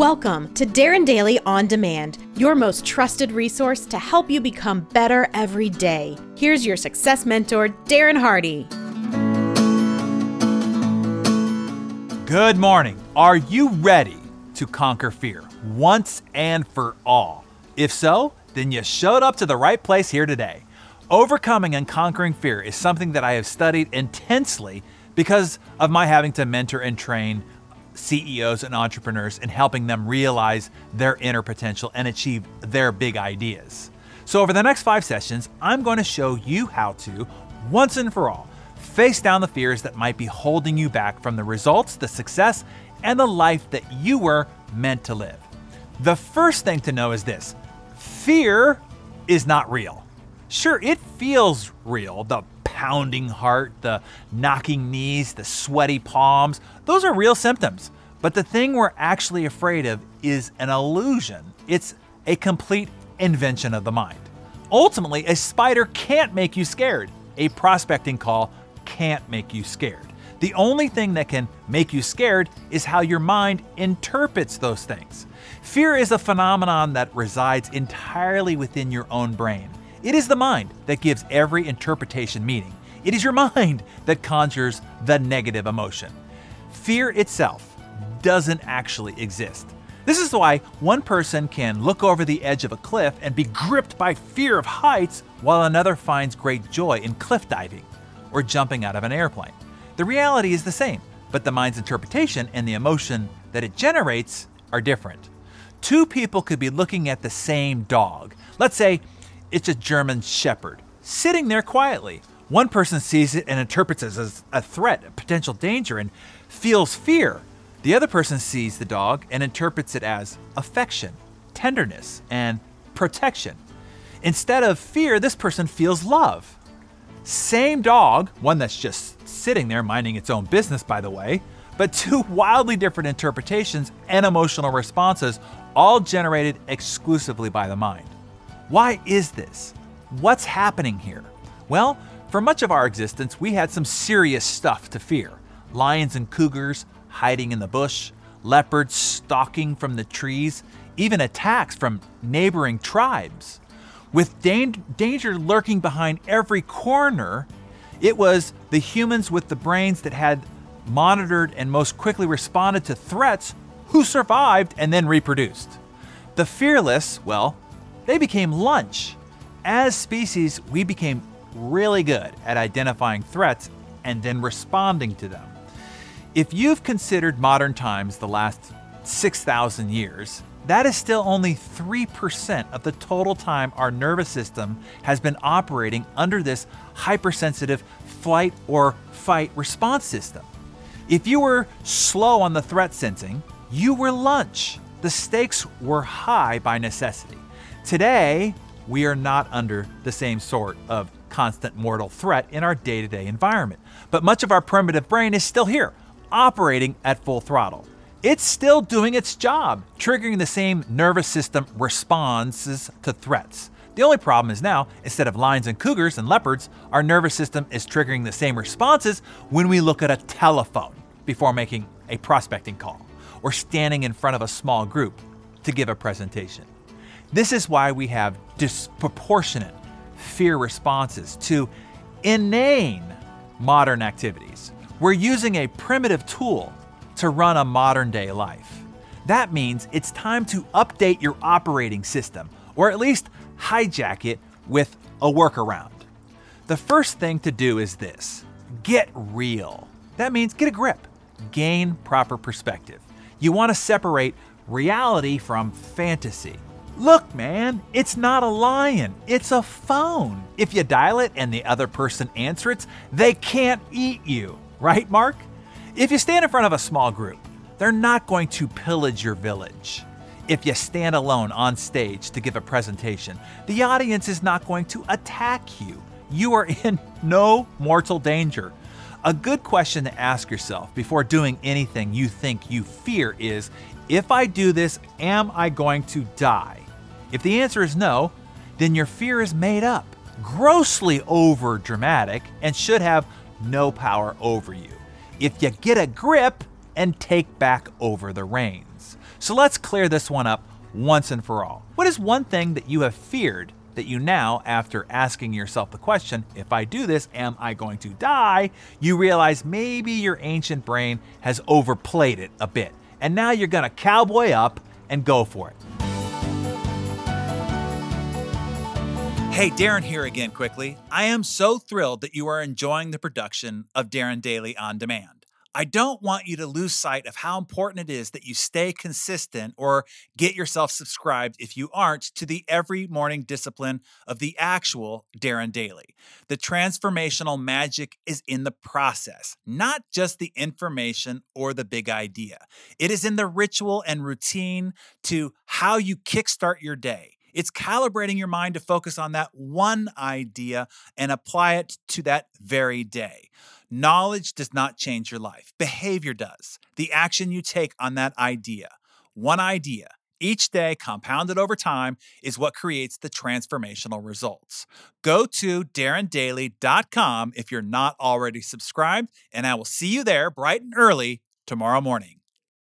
Welcome to Darren Daily On Demand, your most trusted resource to help you become better every day. Here's your success mentor, Darren Hardy. Good morning. Are you ready to conquer fear once and for all? If so, then you showed up to the right place here today. Overcoming and conquering fear is something that I have studied intensely because of my having to mentor and train CEOs and entrepreneurs and helping them realize their inner potential and achieve their big ideas. So, over the next five sessions, I'm going to show you how to, once and for all, face down the fears that might be holding you back from the results, the success, and the life that you were meant to live. The first thing to know is this fear is not real. Sure, it feels real. The pounding heart, the knocking knees, the sweaty palms, those are real symptoms. But the thing we're actually afraid of is an illusion. It's a complete invention of the mind. Ultimately, a spider can't make you scared. A prospecting call can't make you scared. The only thing that can make you scared is how your mind interprets those things. Fear is a phenomenon that resides entirely within your own brain. It is the mind that gives every interpretation meaning. It is your mind that conjures the negative emotion. Fear itself doesn't actually exist. This is why one person can look over the edge of a cliff and be gripped by fear of heights, while another finds great joy in cliff diving or jumping out of an airplane. The reality is the same, but the mind's interpretation and the emotion that it generates are different. Two people could be looking at the same dog. Let's say it's a German Shepherd, sitting there quietly. One person sees it and interprets it as a threat, a potential danger, and feels fear. The other person sees the dog and interprets it as affection, tenderness, and protection. Instead of fear, this person feels love. Same dog, one that's just sitting there minding its own business, by the way, but two wildly different interpretations and emotional responses, all generated exclusively by the mind. Why is this? What's happening here? Well, for much of our existence, we had some serious stuff to fear lions and cougars hiding in the bush, leopards stalking from the trees, even attacks from neighboring tribes. With danger lurking behind every corner, it was the humans with the brains that had monitored and most quickly responded to threats who survived and then reproduced. The fearless, well, they became lunch. As species, we became really good at identifying threats and then responding to them. If you've considered modern times the last 6,000 years, that is still only 3% of the total time our nervous system has been operating under this hypersensitive flight or fight response system. If you were slow on the threat sensing, you were lunch. The stakes were high by necessity. Today, we are not under the same sort of constant mortal threat in our day to day environment. But much of our primitive brain is still here, operating at full throttle. It's still doing its job, triggering the same nervous system responses to threats. The only problem is now, instead of lions and cougars and leopards, our nervous system is triggering the same responses when we look at a telephone before making a prospecting call or standing in front of a small group to give a presentation. This is why we have disproportionate fear responses to inane modern activities. We're using a primitive tool to run a modern day life. That means it's time to update your operating system, or at least hijack it with a workaround. The first thing to do is this get real. That means get a grip, gain proper perspective. You want to separate reality from fantasy. Look, man, it's not a lion, it's a phone. If you dial it and the other person answers it, they can't eat you. Right, Mark? If you stand in front of a small group, they're not going to pillage your village. If you stand alone on stage to give a presentation, the audience is not going to attack you. You are in no mortal danger. A good question to ask yourself before doing anything you think you fear is if I do this, am I going to die? If the answer is no, then your fear is made up, grossly over dramatic, and should have no power over you. If you get a grip and take back over the reins. So let's clear this one up once and for all. What is one thing that you have feared that you now, after asking yourself the question, if I do this, am I going to die? You realize maybe your ancient brain has overplayed it a bit. And now you're gonna cowboy up and go for it. Hey, Darren here again, quickly. I am so thrilled that you are enjoying the production of Darren Daily On Demand. I don't want you to lose sight of how important it is that you stay consistent or get yourself subscribed if you aren't to the every morning discipline of the actual Darren Daily. The transformational magic is in the process, not just the information or the big idea. It is in the ritual and routine to how you kickstart your day. It's calibrating your mind to focus on that one idea and apply it to that very day. Knowledge does not change your life, behavior does. The action you take on that idea, one idea, each day compounded over time is what creates the transformational results. Go to darrendaily.com if you're not already subscribed, and I will see you there bright and early tomorrow morning.